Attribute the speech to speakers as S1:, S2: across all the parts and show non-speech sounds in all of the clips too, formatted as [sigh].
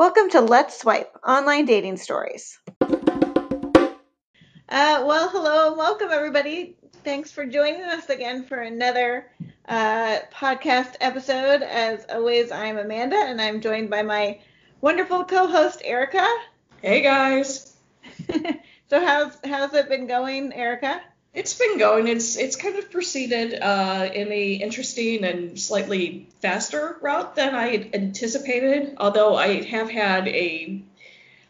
S1: Welcome to Let's Swipe Online Dating Stories. Uh, well, hello and welcome, everybody. Thanks for joining us again for another uh, podcast episode. As always, I'm Amanda and I'm joined by my wonderful co host, Erica.
S2: Hey, guys. [laughs]
S1: so, how's, how's it been going, Erica?
S2: It's been going. It's it's kind of proceeded uh, in a interesting and slightly faster route than I anticipated. Although I have had a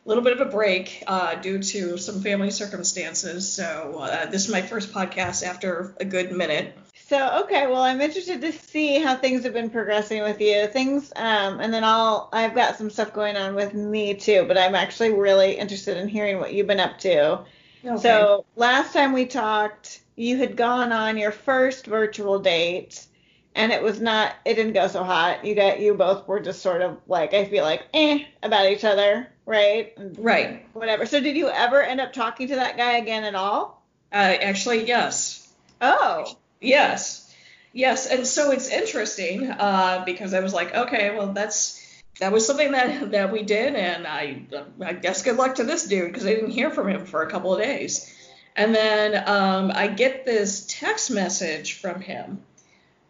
S2: little bit of a break uh, due to some family circumstances. So uh, this is my first podcast after a good minute.
S1: So okay, well I'm interested to see how things have been progressing with you. Things, um, and then I'll I've got some stuff going on with me too, but I'm actually really interested in hearing what you've been up to Okay. So last time we talked, you had gone on your first virtual date and it was not it didn't go so hot. You got you both were just sort of like I feel like eh about each other, right?
S2: Right.
S1: Whatever. So did you ever end up talking to that guy again at all?
S2: Uh actually yes.
S1: Oh.
S2: Yes. Yes, and so it's interesting uh, because I was like, okay, well that's that was something that [laughs] that we did, and I I guess good luck to this dude because I didn't hear from him for a couple of days. And then um, I get this text message from him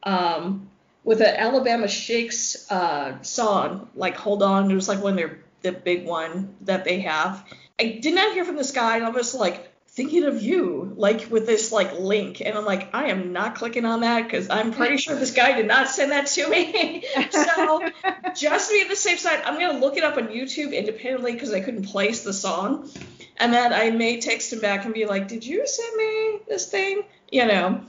S2: um, with an Alabama Shakes uh, song, like "Hold On." It was like one of their the big one that they have. I did not hear from this guy, and I was like, thinking of you, like with this like link. And I'm like, I am not clicking on that because I'm pretty sure this guy did not send that to me. [laughs] so just to be on the safe side, I'm gonna look it up on YouTube independently because I couldn't place the song. And then I may text him back and be like, Did you send me this thing? You know.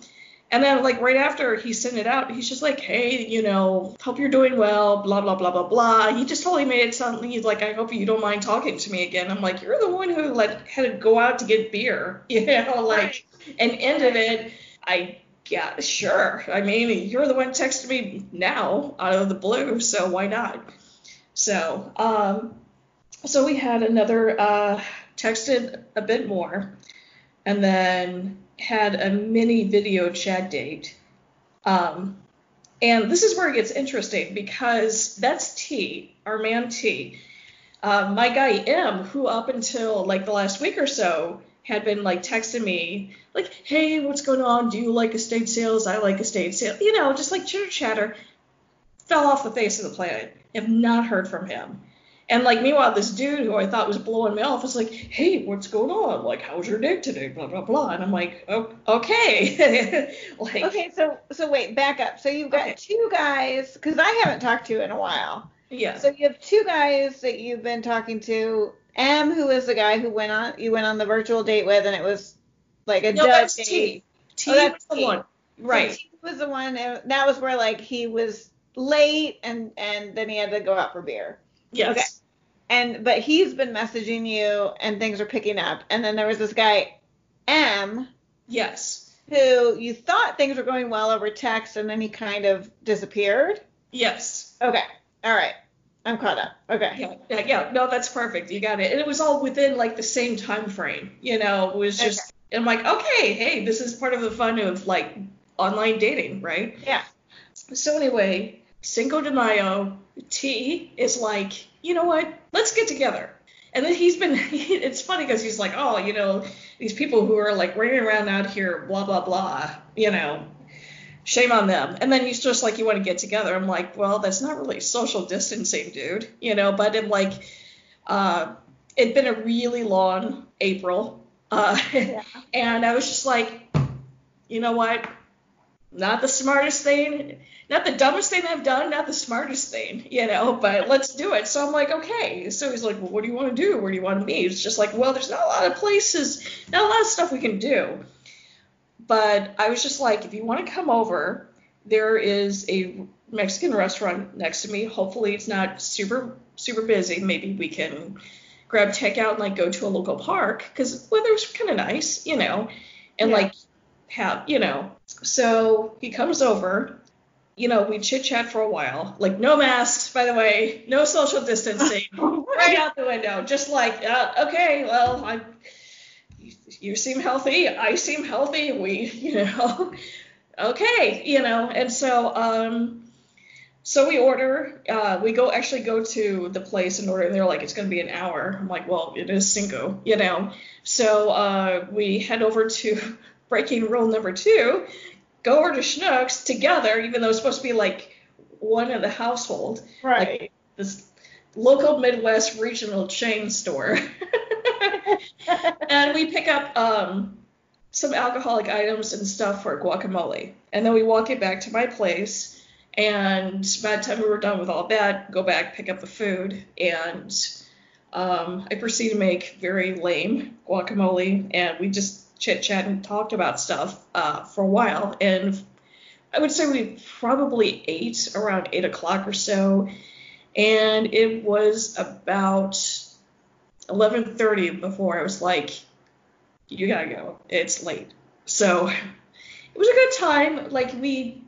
S2: And then, like, right after he sent it out, he's just like, hey, you know, hope you're doing well, blah, blah, blah, blah, blah. He just totally made it sound he's like, I hope you don't mind talking to me again. I'm like, you're the one who, like, had to go out to get beer, [laughs] you know, like, and ended it. I, yeah, sure. I mean, you're the one texting me now out of the blue, so why not? So, um, so we had another, uh, texted a bit more. And then had a mini video chat date. Um, and this is where it gets interesting because that's T, our man T. Uh, my guy M, who up until like the last week or so had been like texting me, like, hey, what's going on? Do you like estate sales? I like estate sales. You know, just like chitter chatter, fell off the face of the planet. Have not heard from him. And like meanwhile, this dude who I thought was blowing me off was like, "Hey, what's going on? Like, how's your day today? Blah blah blah." And I'm like, oh, "Okay." [laughs]
S1: like, okay, so so wait, back up. So you've got okay. two guys because I haven't talked to you in a while.
S2: Yeah.
S1: So you have two guys that you've been talking to. M, who is the guy who went on you went on the virtual date with, and it was like a
S2: no, that's date. T. T oh, that's was the one. Right. So
S1: T was the one, and that was where like he was late, and and then he had to go out for beer.
S2: Yes. Okay
S1: and but he's been messaging you and things are picking up. And then there was this guy M.
S2: Yes.
S1: Who you thought things were going well over text and then he kind of disappeared.
S2: Yes.
S1: Okay. All right. I'm caught up. Okay.
S2: Yeah, yeah, yeah. No, that's perfect. You got it. And it was all within like the same time frame. You know, it was just okay. I'm like, okay, hey, this is part of the fun of like online dating, right?
S1: Yeah.
S2: So anyway, Cinco de Mayo, T is like, you know what? Let's get together. And then he's been, [laughs] it's funny because he's like, oh, you know, these people who are like running around out here, blah, blah, blah, you know, shame on them. And then he's just like, you want to get together. I'm like, well, that's not really social distancing, dude, you know, but it like, uh, it'd been a really long April. Uh, yeah. [laughs] and I was just like, you know what? Not the smartest thing not the dumbest thing I've done, not the smartest thing, you know, but let's do it. So I'm like, okay. So he's like, well, what do you want to do? Where do you want to meet? It's just like, well, there's not a lot of places, not a lot of stuff we can do. But I was just like, if you want to come over, there is a Mexican restaurant next to me. Hopefully it's not super, super busy. Maybe we can grab takeout and like go to a local park because weather's kind of nice, you know, and yeah. like have, you know. So he comes over you know, we chit chat for a while. Like no masks, by the way, no social distancing, [laughs] right out the window. Just like, uh, okay, well, I, you seem healthy, I seem healthy. We, [laughs] you know, okay, you know. And so, um, So we order. Uh, we go actually go to the place and order, and they're like, it's gonna be an hour. I'm like, well, it is Cinco, you know. So uh, we head over to [laughs] breaking rule number two, go over to Schnucks together, even though it's supposed to be like one in the household.
S1: Right.
S2: Like this local Midwest regional chain store. [laughs] and we pick up um, some alcoholic items and stuff for guacamole. And then we walk it back to my place. And by the time we were done with all that, go back, pick up the food, and um, I proceed to make very lame guacamole. And we just chit chat and talked about stuff uh, for a while. And I would say we probably ate around eight o'clock or so. And it was about 11:30 before I was like, "You gotta go. It's late." So it was a good time. Like we,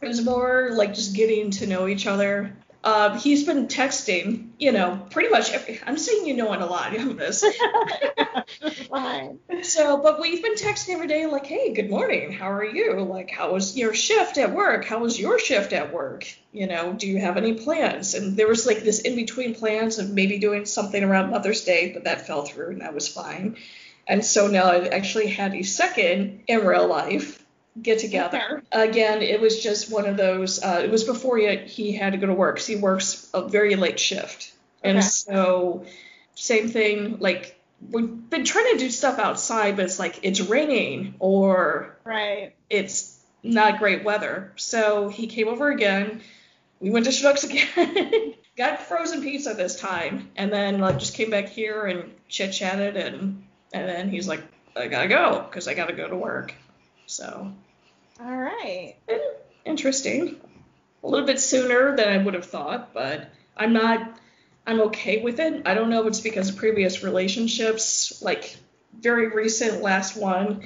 S2: it was more like just getting to know each other. Uh, he's been texting, you know, pretty much. Every, I'm saying you know it a lot [laughs] of this. [laughs]
S1: Fine.
S2: So, but we've been texting every day, like, hey, good morning. How are you? Like, how was your shift at work? How was your shift at work? You know, do you have any plans? And there was like this in between plans of maybe doing something around Mother's Day, but that fell through and that was fine. And so now I've actually had a second in real life get together. Again, it was just one of those, uh, it was before he, he had to go to work. he works a very late shift. And
S1: Okay.
S2: so, same thing, like, we've been trying to do stuff outside, but it's like it's raining or
S1: Right.
S2: it's not great weather. So he came over again. We went to Schnucks again. [laughs] Got frozen pizza this time, and then like just came back here and chit chatted, and and then he's like, I gotta go because I gotta go to work. So
S1: All right.
S2: interesting. A little bit sooner than I would have thought, but I'm not. I'm okay with it. I don't know if it's because of previous relationships, like very recent last one.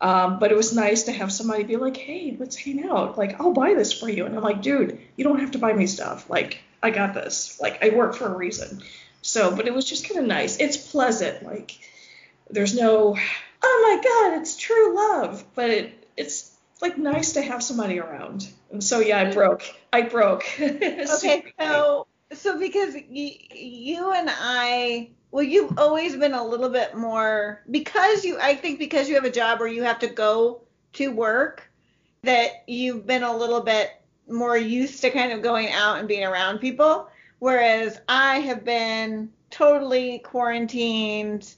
S2: Um, but it was nice to have somebody be like, hey, let's hang out. Like, I'll buy this for you. And I'm like, dude, you don't have to buy me stuff. Like, I got this. Like, I work for a reason. So, but it was just kind of nice. It's pleasant. Like, there's no, oh my God, it's true love. But it, it's like nice to have somebody around. And so, yeah, I broke. I broke. [laughs]
S1: Okay, so so because y- you and I, well, you've always been a little bit more because you, I think because you have a job where you have to go to work, that you've been a little bit more used to kind of going out and being around people, whereas I have been totally quarantined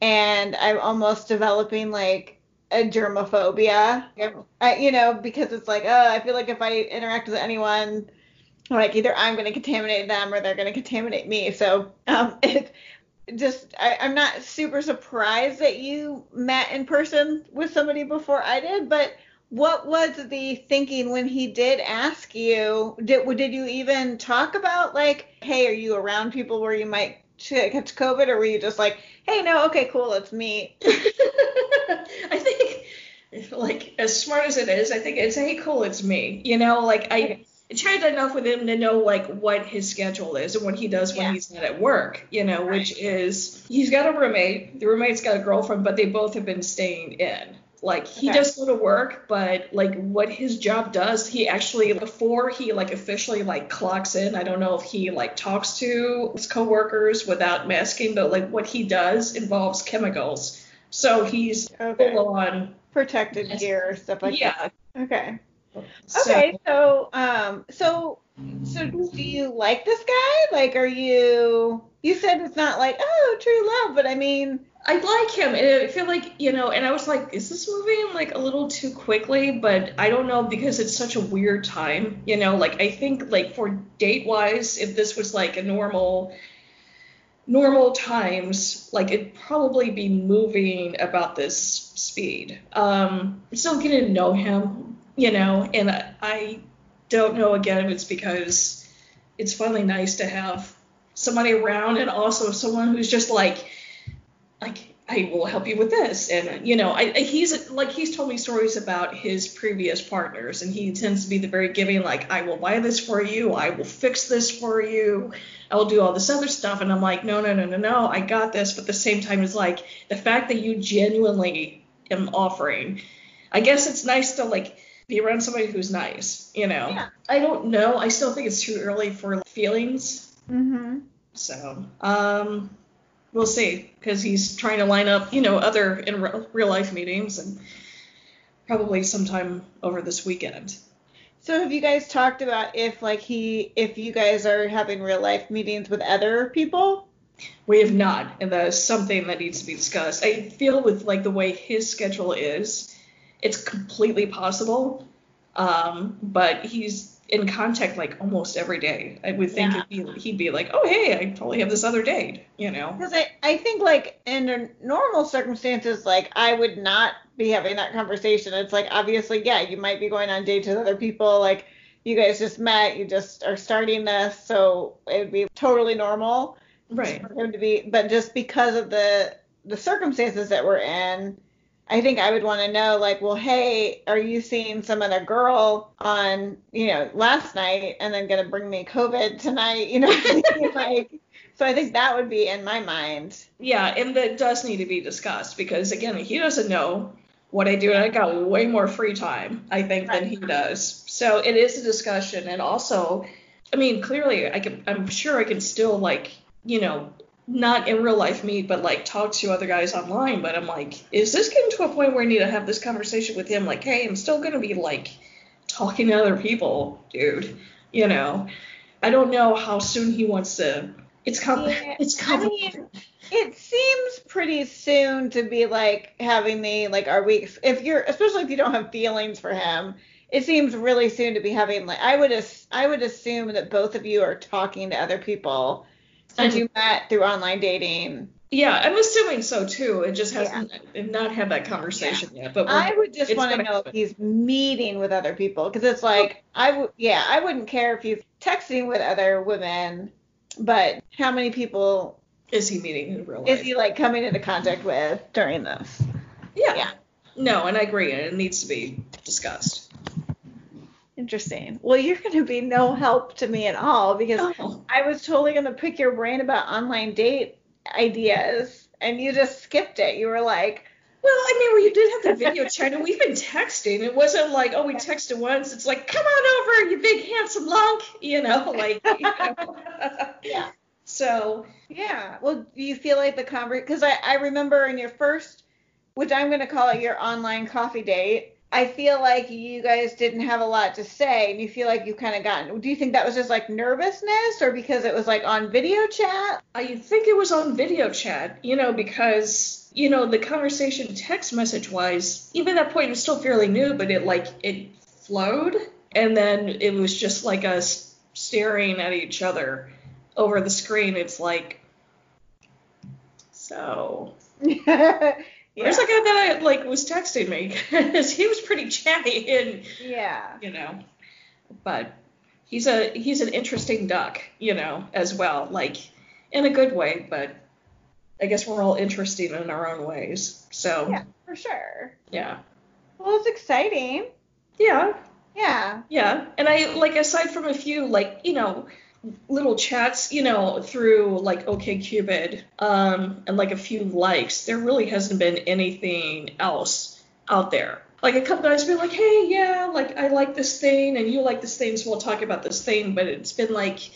S1: and I'm almost developing like a germophobia. I, you know, because it's like, oh, I feel like if I interact with anyone, like either I'm going to contaminate them or they're going to contaminate me. So um, [laughs] it just I, I'm not super surprised that you met in person with somebody before I did, but what was the thinking when he did ask you? Did did you even talk about like, hey, are you around people where you might catch COVID, or were you just like, hey, no, okay, cool, let's meet? [laughs]
S2: I think, like, as smart as it is, I think it's hey, cool, it's me. You know, like I tried enough with him to know like what his schedule is and what he does when
S1: Yeah.
S2: he's not at work. You know, which is he's got a roommate. The roommate's got a girlfriend, but they both have been staying in. Like he
S1: Okay.
S2: does go to work, but like what his job does, he actually before he like officially like clocks in. I don't know if he like talks to his coworkers without masking, but like what he does involves chemicals. So he's
S1: Okay.
S2: full on.
S1: Protected gear, stuff like
S2: yeah.
S1: that. Okay.
S2: So-
S1: Okay, so um, so so do you like this guy? Like, are you? You said it's not like oh true love, but I mean,
S2: I like him, and I feel like you know, and I was like, is this moving like a little too quickly? But I don't know because it's such a weird time, you know. Like I think like for date wise, if this was like a normal normal times, like it'd probably be moving about this speed. Um, still getting to know him, you know, and I, don't know again if it's because it's finally nice to have somebody around and also someone who's just like like I will help you with this. And you know I- he's like he's told me stories about his previous partners and he tends to be the very giving like I will buy this for you. I will fix this for you. I will do all this other stuff. And I'm like no no no no no. I got this. But at the same time it's like the fact that you genuinely am offering I guess it's nice to like be around somebody who's nice, you know.
S1: Yeah.
S2: I don't know. I still think it's too early for feelings.
S1: Mm-hmm.
S2: So, um, we'll see because he's trying to line up, you know, other in re- real life meetings and probably sometime over this weekend.
S1: So have you guys talked about if like he if you guys are having real life meetings with other people?
S2: We have not, and that is something that needs to be discussed. I feel with like the way his schedule is, it's completely possible. Um, but he's in contact like almost every day. I would think
S1: Yeah.
S2: it'd be, he'd be like, oh hey, I totally have this other date, you know.
S1: Because I, I think like in normal circumstances, like I would not be having that conversation. It's like obviously, yeah, you might be going on dates with other people. Like you guys just met, you just are starting this, so it would be totally normal
S2: Right.
S1: for him to be. But just because of the the circumstances that we're in, I think I would want to know, like, well, hey, are you seeing some other girl on, you know, last night and then gonna bring me COVID tonight? You know, what I mean? like. So I think that would be in my mind.
S2: Yeah, and that does need to be discussed because again, he doesn't know what I do, and I got way more free time, I think, than he does. So it is a discussion, and also, I mean, clearly, I can, I'm sure I can still like, you know, not in real life meet, but like talk to other guys online. But I'm like, is this getting to a point where I need to have this conversation with him? Like, hey, I'm still gonna be like talking to other people, dude. You know, I don't know how soon he wants to. It's coming.
S1: Yeah, [laughs]
S2: it's
S1: I mean. It seems pretty soon to be like having the like our weeks. If you're, especially if you don't have feelings for him, it seems really soon to be having like. I would as, I would assume that both of you are talking to other people
S2: I'm-
S1: you met through online dating.
S2: Yeah, I'm assuming so too. It just hasn't I've not had that conversation yet. But
S1: I would just want to know
S2: happen.
S1: if he's meeting with other people because it's like I would, yeah, I wouldn't care if he's texting with other women, but how many people
S2: is he meeting in real life?
S1: is he like coming into contact with during this?
S2: yeah.
S1: yeah.
S2: No, and I agree, and it needs to be discussed.
S1: Interesting. Well, you're going to be no [laughs] help to me at all because
S2: Oh,
S1: I was totally going to pick your brain about online date ideas and you just skipped it. You were like,
S2: well, I mean, well, you did have the video [laughs] chat, and we've been texting. It wasn't like, oh, we texted once. It's like, come on over, you big handsome lunk, you know, like. You know. [laughs]
S1: yeah.
S2: So
S1: Yeah. Well, do you feel like the conver because I, I remember in your first, which I'm going to call it your online coffee date, I feel like you guys didn't have a lot to say and you feel like you've kind of gotten, do you think that was just like nervousness or because it was like on video chat?
S2: I think it was on video chat, you know, because you know the conversation text message wise, even at that point it was still fairly new, but it like it flowed, and then it was just like us staring at each other over the screen. It's like, so [laughs]
S1: yeah.
S2: where's the guy that I like was texting me? [laughs] Because he was pretty chatty and
S1: Yeah.
S2: you know, but he's a he's an interesting duck, you know, as well, like in a good way, but I guess we're all interesting in our own ways. So
S1: Yeah, for sure.
S2: yeah,
S1: Well, it's exciting.
S2: yeah,
S1: Yeah.
S2: yeah. And I like aside from a few like you know little chats, you know, through like OKCupid, um, and like a few likes, there really hasn't been anything else out there. Like a couple guys be like, hey, yeah, like I like this thing and you like this thing, so we'll talk about this thing. But it's been like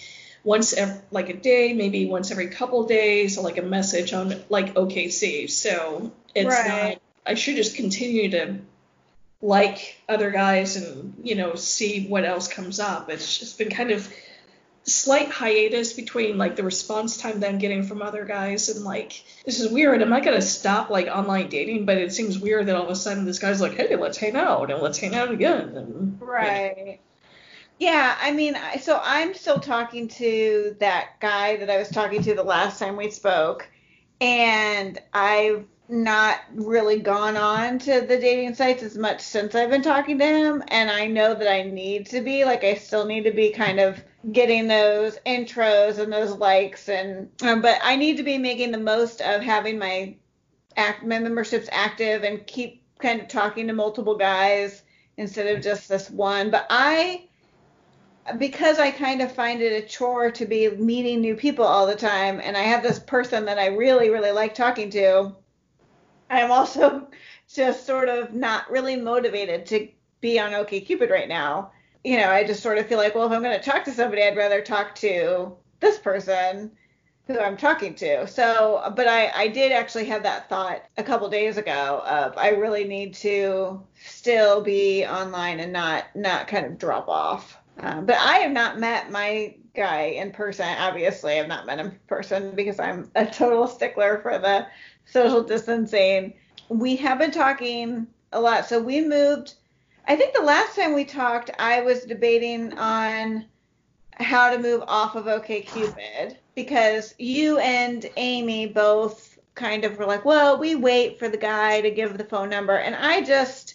S2: once every, like a day, maybe once every couple days, or like a message on like OKC. So it's
S1: Right.
S2: not. I should just continue to like other guys and you know see what else comes up. It's just been kind of slight hiatus between like the response time that I'm getting from other guys and like this is weird. Am I gonna stop like online dating? But it seems weird that all of a sudden this guy's like, hey, let's hang out and let's hang out again. And,
S1: Right. Yeah, I mean, so I'm still talking to that guy that I was talking to the last time we spoke, and I've not really gone on to the dating sites as much since I've been talking to him, and I know that I need to be like I still need to be kind of getting those intros and those likes, and um, but I need to be making the most of having my act my memberships active and keep kind of talking to multiple guys instead of just this one. But I, because I kind of find it a chore to be meeting new people all the time, and I have this person that I really, really like talking to, I'm also [laughs] just sort of not really motivated to be on OkCupid right now. You know, I just sort of feel like, well, if I'm going to talk to somebody, I'd rather talk to this person who I'm talking to. So, but I, I did actually have that thought a couple days ago of I really need to still be online and not not kind of drop off. Um, but I have not met my guy in person. Obviously, I've not met him in person because I'm a total stickler for the social distancing. We have been talking a lot. So we moved. I think the last time we talked, I was debating on how to move off of OkCupid because you and Amy both kind of were like, well, we wait for the guy to give the phone number, and I just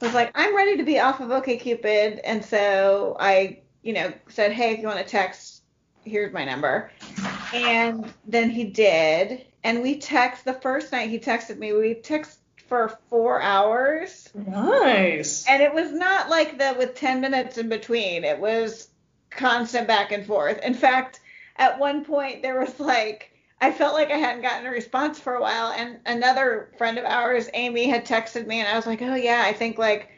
S1: was like, I'm ready to be off of OkCupid, and so I, you know, said, hey, if you want to text, here's my number, and then he did, and we text the first night he texted me, we text for four hours.
S2: Nice.
S1: And it was not like the with 10 minutes in between. It was constant back and forth. In fact, at one point there was like I felt like I hadn't gotten a response for a while, and another friend of ours, Amy, had texted me, and I was like, oh yeah, I think like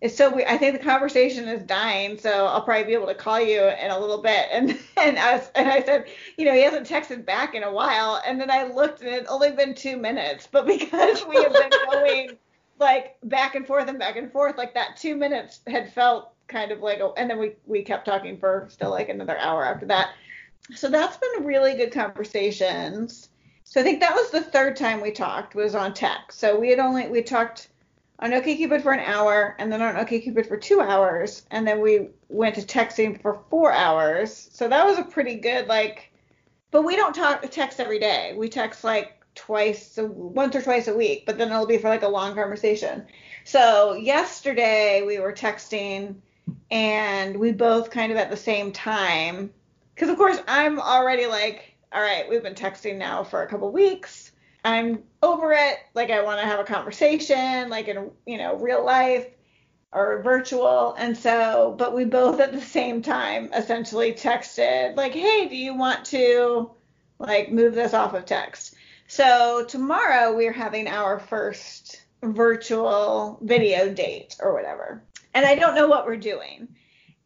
S1: it's so weird. I think the conversation is dying, so I'll probably be able to call you in a little bit. And [laughs] and I was, and I said, you know, he hasn't texted back in a while, and then I looked, and it only been two minutes, but [laughs] because we have been going like back and forth and back and forth, like that two minutes had felt kind of like, a, and then we we kept talking for still like another hour after that. So that's been really good conversations. So I think that was the third time we talked was on text. So we had only we talked on OkCupid for an hour and then on OkCupid for two hours and then we went to texting for four hours. So that was a pretty good like. But we don't talk text every day. We text like twice, once or twice a week. But then it'll be for like a long conversation. So yesterday we were texting and we both kind of at the same time because of course I'm already like, all right, we've been texting now for a couple weeks. I'm over it. Like I want to have a conversation, like in you know real life or virtual. And so, but we both at the same time essentially texted like, hey, do you want to like move this off of text? So tomorrow we're having our first virtual video date or whatever. And I don't know what we're doing.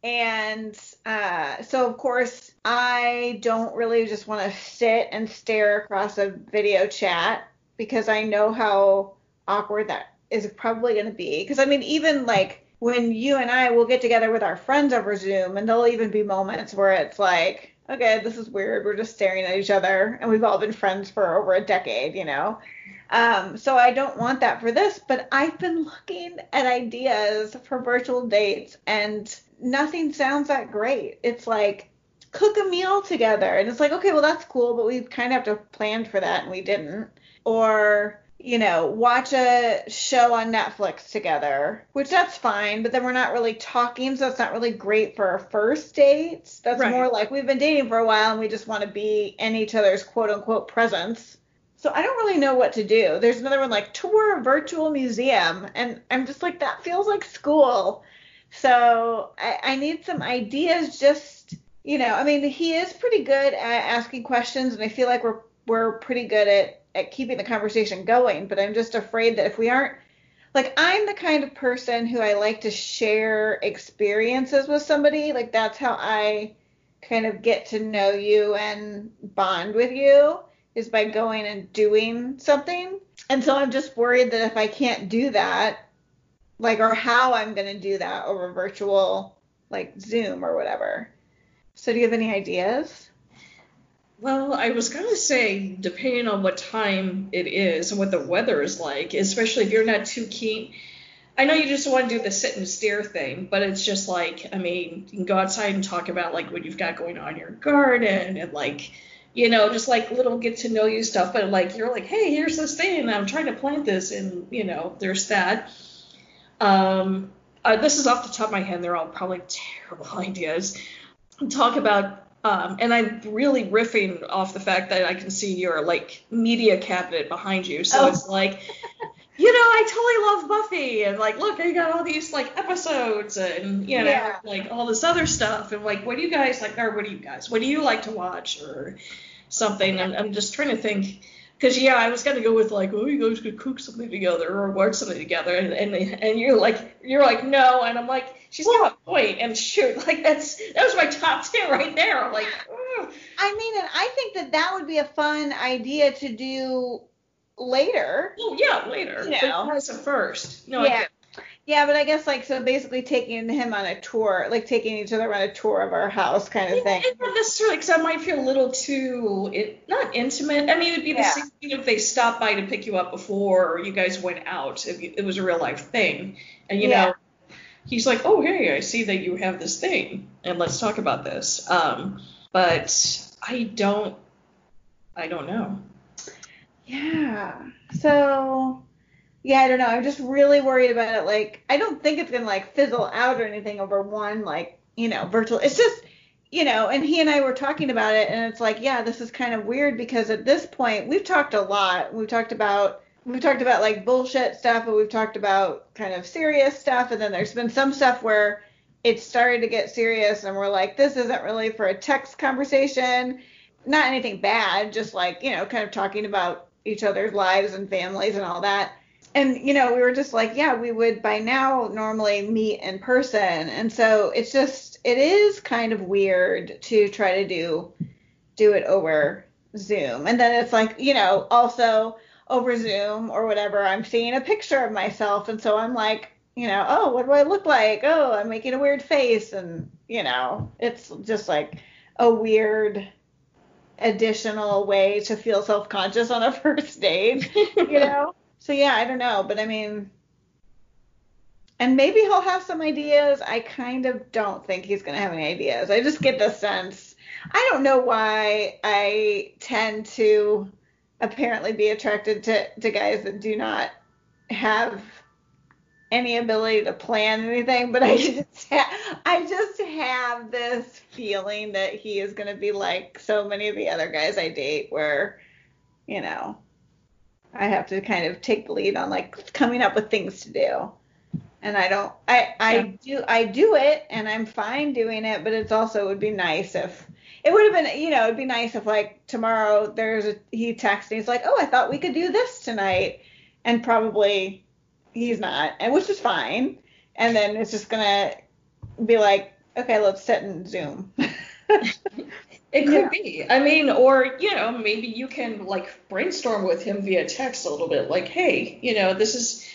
S1: And uh, so, of course, I don't really just want to sit and stare across a video chat because I know how awkward that is probably going to be. Because, I mean, even like when you and I will get together with our friends over Zoom, and there'll even be moments where it's like, okay, this is weird. We're just staring at each other, and we've all been friends for over a decade, you know? Um, so I don't want that for this, but I've been looking at ideas for virtual dates, and nothing sounds that great. It's like cook a meal together, and it's like, okay, well that's cool, but we kind of have to plan for that, and we didn't. Or you know, watch a show on Netflix together, which that's fine, but then we're not really talking, so it's not really great for our first dates. That's right. more like we've been dating for a while and we just want to be in each other's quote unquote presence. So I don't really know what to do. There's another one like tour a virtual museum, and I'm just like, that feels like school. So I, I need some ideas just you know, I mean, he is pretty good at asking questions, and I feel like we're we're pretty good at at keeping the conversation going. But I'm just afraid that if we aren't like I'm the kind of person who I like to share experiences with somebody. Like that's how I kind of get to know you and bond with you is by going and doing something. And so I'm just worried that if I can't do that, like or how I'm going to do that over virtual like Zoom or whatever. So do you have any ideas?
S2: Well, I was going to say, depending on what time it is and what the weather is like, especially if you're not too keen. I know you just want to do the sit and stare thing, but it's just like, I mean, you can go outside and talk about like what you've got going on in your garden and like, you know, just like little get to know you stuff. But like, you're like, hey, here's this thing, I'm trying to plant this, and you know, there's that. Um, uh, this is off the top of my head. They're all probably [laughs] terrible ideas. Talk about um, and I'm really riffing off the fact that I can see your like media cabinet behind you. So oh. it's like, you know, I totally love Buffy, and like, look, I got all these like episodes, and you know, yeah. like all this other stuff, and like, what do you guys like, or what do you guys, what do you like to watch, or something? I'm, I'm just trying to think. Because yeah, I was gonna go with like, oh, you guys could cook something together or watch something together, and and, and you're like, you're like, no, and I'm like, she's got a point, and shoot, [laughs] like that's that was my top [laughs] ten right there. Like, ugh.
S1: I mean, and I think that that would be a fun idea to do later.
S2: oh yeah, later.
S1: You know.
S2: a first. No,
S1: yeah. Yeah, but I guess like so basically taking him on a tour, like taking each other on a tour of our house kind of thing.
S2: Not necessarily because I might feel a little too it, not intimate. I mean, it'd be the same thing if they stopped by to pick you up before or you guys went out. If you- it was a real life thing, and you
S1: Yeah.
S2: know, he's like, "Oh, hey, I see that you have this thing, and let's talk about this." Um, but I don't, I don't know.
S1: Yeah. So yeah, I don't know. I'm just really worried about it. Like, I don't think it's gonna like fizzle out or anything over one like you know virtual. It's just you know, and he and I were talking about it, and it's like, yeah, this is kind of weird because at this point we've talked a lot. We've talked about we've talked about like bullshit stuff, but we've talked about kind of serious stuff, and then there's been some stuff where it started to get serious, and we're like, this isn't really for a text conversation. Not anything bad, just like you know, kind of talking about each other's lives and families and all that. And you know, we were just like, yeah, we would by now normally meet in person, and so it's just it is kind of weird to try to do do it over Zoom, and then it's like you know also over Zoom or whatever, I'm seeing a picture of myself, and so I'm like, you know, oh, what do I look like? Oh, I'm making a weird face, and you know, it's just like a weird additional way to feel self-conscious on a [laughs] first date, you know? [laughs] so yeah, I don't know, but I mean, and maybe he'll have some ideas. I kind of don't think he's going to have any ideas. I just get the sense. I don't know why I tend to apparently be attracted to, to guys that do not have any ability to plan anything, but I [laughs] just ha- I just have this feeling that he is going to be like so many of the other guys I date where you know I have to kind of take the lead on like coming up with things to do. And I don't I I
S2: Yeah.
S1: do I do it and I'm fine doing it, but it's also it would be nice if it would have been you know, it'd be nice if like tomorrow there's a he texts and he's like, "Oh, I thought we could do this tonight." And probably he's not, and which is fine. And then it's just gonna be like, okay, let's sit and Zoom. [laughs]
S2: It could
S1: Yeah.
S2: be. I mean, or you know, maybe you can like brainstorm with him via text a little bit, like, hey, you know, this is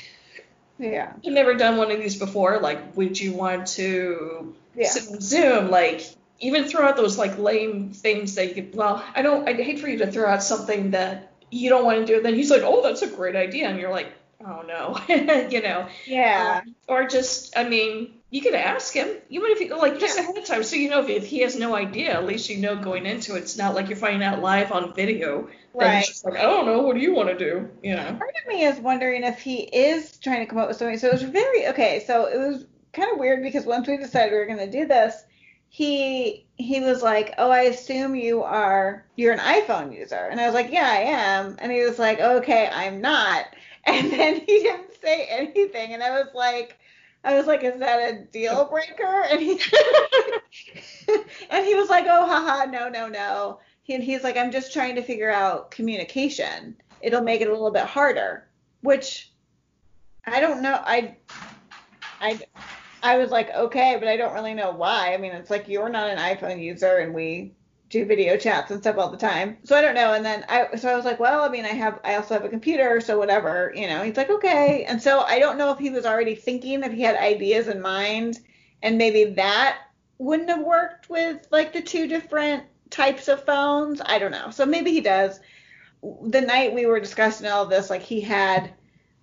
S1: yeah.
S2: I've never done one of these before. Like, would you want to
S1: Yeah.
S2: Zoom? Like, even throw out those like lame things that you could. Well, I don't. I'd hate for you to throw out something that you don't want to do. And then he's like, oh, that's a great idea, and you're like, oh no, [laughs] you know.
S1: Yeah.
S2: Um, or just, I mean, you could ask him, You even if you like just
S1: Yeah.
S2: ahead of time, so you know if, if he has no idea, at least you know going into it. It's not like you're finding out live on video.
S1: Right.
S2: just like, I don't know, what do you want to do? You know.
S1: Part of me is wondering if he is trying to come up with something. So it was very okay. So it was kind of weird because once we decided we were going to do this, he he was like, "Oh, I assume you are you're an iPhone user," and I was like, "Yeah, I am," and he was like, "Okay, I'm not," [laughs] and then he didn't say anything, and I was like. I was like, is that a deal [laughs] breaker? And he [laughs] and he was like, oh, haha, no, no, no. He, and he's like, I'm just trying to figure out communication. It'll make it a little bit harder, which I don't know. I, I, I was like, okay, but I don't really know why. I mean, it's like you're not an iPhone user, and we do video chats and stuff all the time. So I don't know. And then I, so I was like, well, I mean, I have, I also have a computer, so whatever, you know. He's like, okay. And so I don't know if he was already thinking if he had ideas in mind, and maybe that wouldn't have worked with like the two different types of phones. I don't know. So maybe he does. The night we were discussing all this, like he had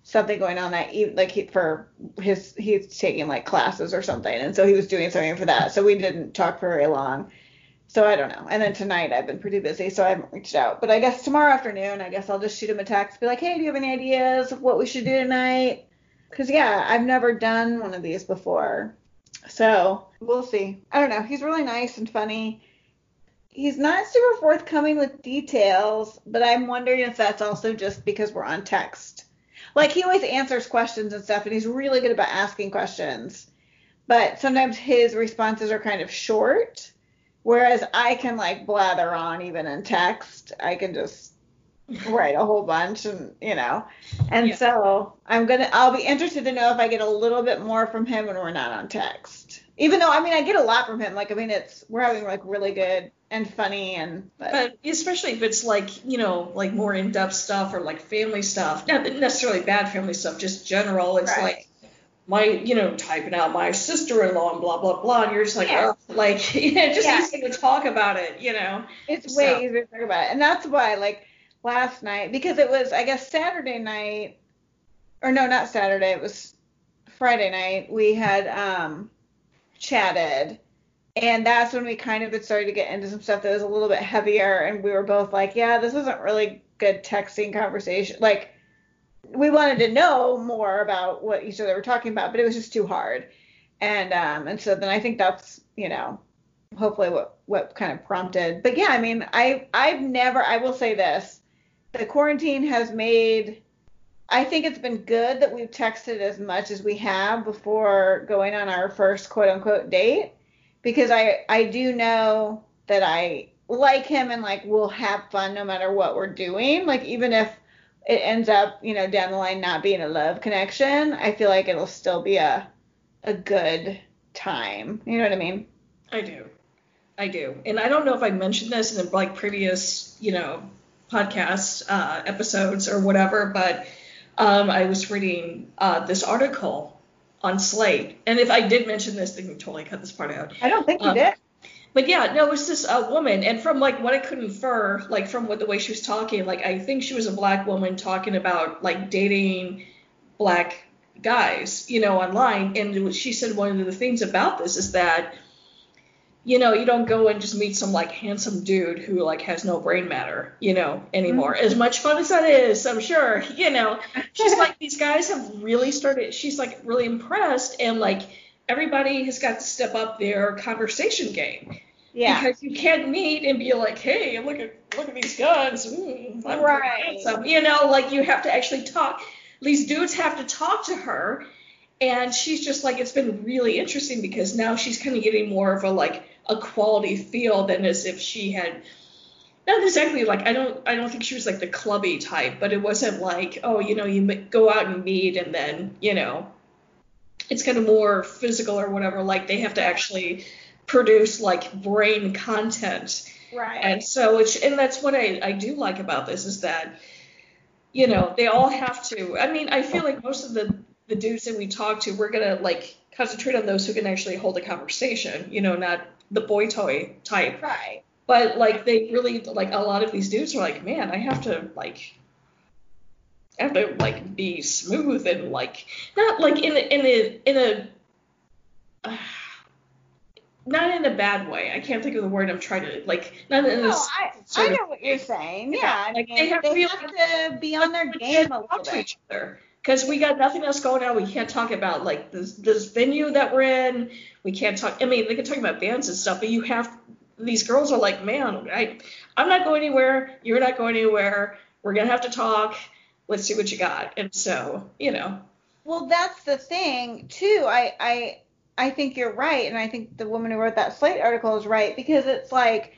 S1: something going on that eve- like he for his he's taking like classes or something, and so he was doing something for that. So we didn't talk for very long. So I don't know. And then tonight I've been pretty busy, so I haven't reached out. But I guess tomorrow afternoon, I guess I'll just shoot him a text, be like, hey, do you have any ideas of what we should do tonight? Because yeah, I've never done one of these before. So we'll see. I don't know. He's really nice and funny. He's not super forthcoming with details, but I'm wondering if that's also just because we're on text. Like he always answers questions and stuff, and he's really good about asking questions. But sometimes his responses are kind of short, whereas I can like blather on even in text. I can just write a whole bunch, and you know, and
S2: Yeah.
S1: so I'm gonna. I'll be interested to know if I get a little bit more from him when we're not on text. Even though I mean I get a lot from him. Like I mean it's we're having like really good and funny and. But,
S2: But especially if it's like, you know, like more in-depth stuff or like family stuff. Not necessarily bad family stuff, just general. It's
S1: Right.
S2: like my, you know, typing out my sister-in-law and blah blah blah, and you're just like,
S1: Yeah.
S2: oh, like, [laughs] yeah, just
S1: Yeah.
S2: easy to talk about it, you know.
S1: It's
S2: So-
S1: way easier to talk about it. And that's why, like, last night, because it was, I guess, Saturday night, or no, not Saturday, it was Friday night, we had um, chatted. And that's when we kind of had started to get into some stuff that was a little bit heavier. And we were both like, yeah, this isn't really good texting conversation. Like, we wanted to know more about what each other were talking about, but it was just too hard. And um, and so then I think that's, you know, hopefully what what kind of prompted. But yeah, I mean, I I've never I will say this. The quarantine has made I think it's been good that we've texted as much as we have before going on our first quote unquote date because I I do know that I like him and like we'll have fun no matter what we're doing. Like even if it ends up, you know, down the line not being a love connection, I feel like it'll still be a a good time. You know what I mean?
S2: I do. I do. And I don't know if I mentioned this in like previous, you know, podcast uh, episodes or whatever, but um, I was reading uh, this article on Slate. And if I did mention this, then you totally cut this part out.
S1: I don't think you
S2: Um,
S1: did.
S2: But yeah, no, it was this uh, woman, and from like what I could infer, like from what the way she was talking, like I think she was a black woman talking about like dating black guys, you know, online. And she said one of the things about this is that, you know, you don't go and just meet some like handsome dude who like has no brain matter, you know, anymore. As much fun as that is, I'm sure, [laughs] you know. She's like these guys have really started. She's like really impressed, and like everybody has got to step up their conversation game
S1: Yeah.
S2: because you can't meet and be like, hey, look at look at these guns, mm,
S1: Right.
S2: You know, like you have to actually talk. These dudes have to talk to her, and she's just like, it's been really interesting because now she's kind of getting more of a like a quality feel than as if she had. Not exactly like I don't I don't think she was like the clubby type, but it wasn't like oh you know you go out and meet and then you know it's kind of more physical or whatever like they have to actually produce like brain content
S1: Right.
S2: and so it's and that's what I, I do like about this is that you know they all have to i mean i feel like most of the the dudes that we talk to we're gonna like concentrate on those who can actually hold a conversation you know not the boy toy type
S1: right.
S2: but like they really like a lot of these dudes are like man i have to like have to like be smooth and like not like in a, in a in a uh, not in a bad way. I can't think of the word I'm trying to like not in a
S1: No,
S2: s-
S1: I, I know what you're saying.
S2: Yeah,
S1: Yeah. I mean,
S2: they have
S1: they
S2: really-
S1: have to be on their [laughs] game a little
S2: to
S1: bit.
S2: each other because we got nothing else going on. We can't talk about like this this venue that we're in. We can't talk. I mean, they can talk about bands and stuff, but you have these girls are like, man, I I'm not going anywhere. You're not going anywhere. We're gonna have to talk. Let's see what you got. And so, you know,
S1: Well, that's the thing too. I I I think you're right, and I think the woman who wrote that Slate article is right because it's like,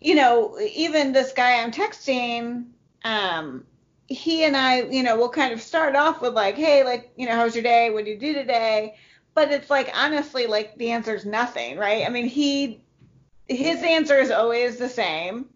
S1: you know, even this guy I'm texting, um, he and I, you know, we'll kind of start off with like, hey, like, you know, how's your day? What did you do today? But it's like honestly, like the answer is nothing, right? I mean, he his answer is always the same.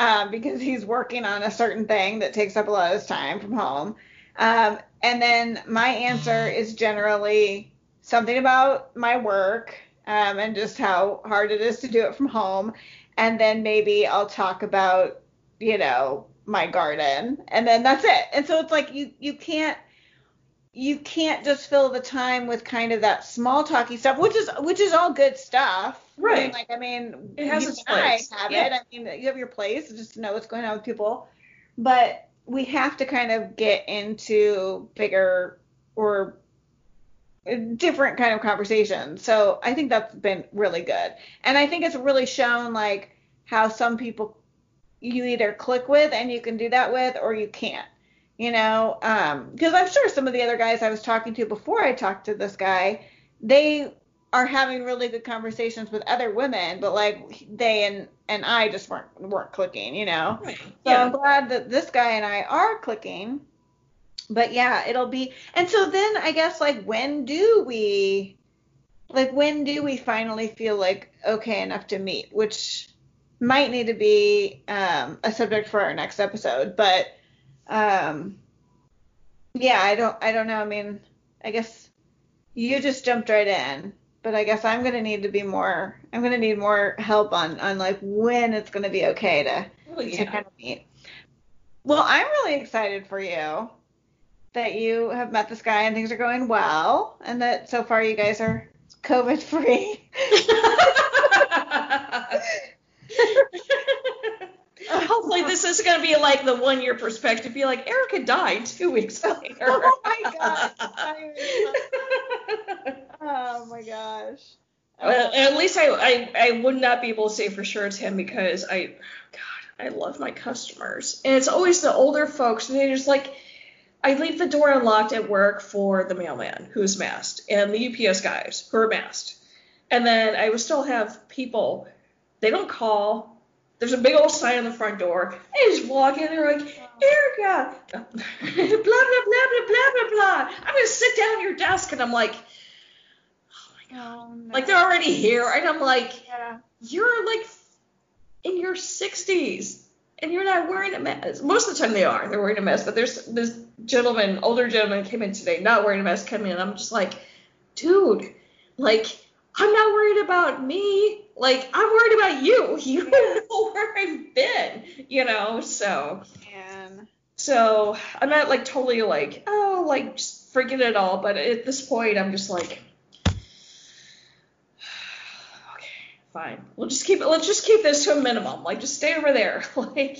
S1: Um, because he's working on a certain thing that takes up a lot of his time from home. Um, and then my answer is generally something about my work um, and just how hard it is to do it from home. And then maybe I'll talk about, you know, my garden. And then that's it. And so it's like you you can't you can't just fill the time with kind of that small talky stuff, which is which is all good stuff.
S2: Right.
S1: like I mean,
S2: It has its
S1: and I
S2: place.
S1: have
S2: Yeah.
S1: it. I mean, you have your place just to know what's going on with people, but we have to kind of get into bigger or different kind of conversations. So I think that's been really good, and I think it's really shown like how some people you either click with and you can do that with, or you can't. You know, um, because I'm sure some of the other guys I was talking to before I talked to this guy, they are having really good conversations with other women, but like they and and I just weren't weren't clicking, you know.
S2: Right.
S1: So
S2: Yeah.
S1: I'm glad that this guy and I are clicking. But yeah, it'll be and so then I guess like when do we like when do we finally feel like okay enough to meet, which might need to be um, a subject for our next episode, but um yeah, I don't I don't know. I mean, I guess you just jumped right in, but I guess I'm gonna need to be more. I'm gonna need more help on on like when it's gonna be okay to
S2: Well,
S1: to kind of meet. Well, I'm really excited for you that you have met this guy and things are going well, and that so far you guys are COVID free. [laughs]
S2: Hopefully, this is going to be like the one year perspective. Be like, Erica died two weeks [laughs] oh later.
S1: oh my gosh! [laughs] Oh my gosh.
S2: At least I, I, I would not be able to say for sure it's him because I, God, I love my customers. And it's always the older folks, and they just like, I leave the door unlocked at work for the mailman who's masked and the UPS guys who are masked. And then I would still have people, they don't call. There's a big old sign on the front door. They just walk in, they're like, Erica, [laughs] blah, blah, blah, blah, blah, blah, blah. I'm going to sit down at your desk. And I'm like,
S1: Oh, no.
S2: like they're already here and I'm like
S1: yeah.
S2: you're like in your 60s and you're not wearing a mask. Most of the time they are. They're wearing a mask. But there's this gentleman, older gentleman, came in today not wearing a mask, coming in. I'm just like, dude, like I'm not worried about me. Like I'm worried about you. [laughs] You
S1: Yeah.
S2: know where I've been. You know. So
S1: Man.
S2: so I'm not like totally like oh like just forget it all. But at this point I'm just like. Okay, fine. We'll just keep it. Let's just keep this to a minimum. Like, just stay over there. [laughs] Like,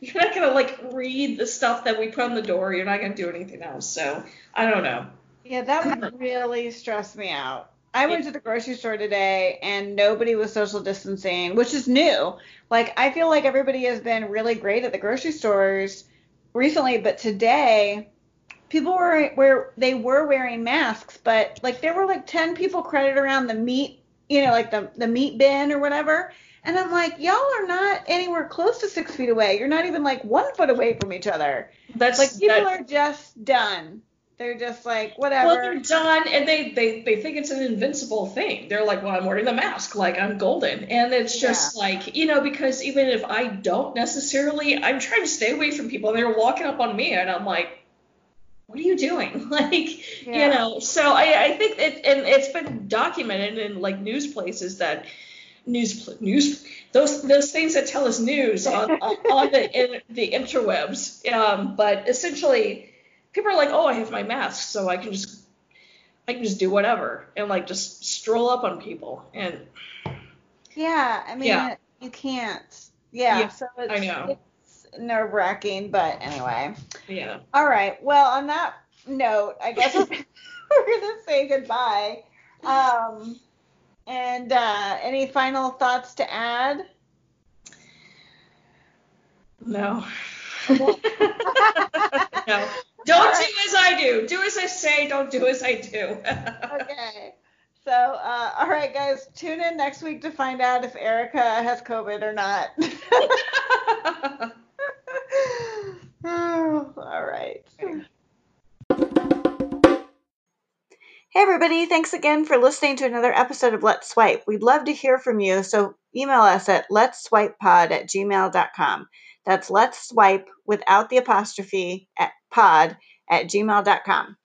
S2: you're not gonna like read the stuff that we put on the door. You're not gonna do anything else. So I don't know.
S1: Yeah, that would really stress me out. I went to the grocery store today and nobody was social distancing, which is new. Like I feel like everybody has been really great at the grocery stores recently, but today people were where they were wearing masks, but like there were like 10 people crowded around the meat, you know, like the the meat bin or whatever. And I'm like, y'all are not anywhere close to six feet away. You're not even like one foot away from each other.
S2: That's
S1: Like people
S2: that-
S1: are just done. They're just like whatever.
S2: Well, they're done, and they, they they think it's an invincible thing. They're like, well, I'm wearing the mask, like I'm golden, and it's just like, you know, because even if I don't necessarily, I'm trying to stay away from people, and they're walking up on me, and I'm like, what are you doing? [laughs] Like,
S1: Yeah.
S2: you know. So I I think it, and it's been documented in like news places that news news those those things that tell us news [laughs] on on, the in, the interwebs. Um, but essentially people are like, oh, I have my mask, so I can just I can just do whatever and like just stroll up on people and
S1: Yeah, I mean,
S2: Yeah.
S1: you can't. Yeah,
S2: Yeah,
S1: so it's,
S2: I know.
S1: it's nerve wracking, but anyway.
S2: Yeah.
S1: All right. Well, on that note, I guess we're, [laughs] we're gonna say goodbye. Um, and uh, any final thoughts to add?
S2: No. [laughs] no. Don't do as I do. Do as I say. Don't do as I do. [laughs]
S1: Okay. So, uh, all right, guys, tune in next week to find out if Erica has COVID or not. [sighs] all right. Hey, everybody. Thanks again for listening to another episode of Let's Swipe. We'd love to hear from you, so email us at let'sswipepod at gmail.com. That's let's swipe without the apostrophe at pod at gmail.com.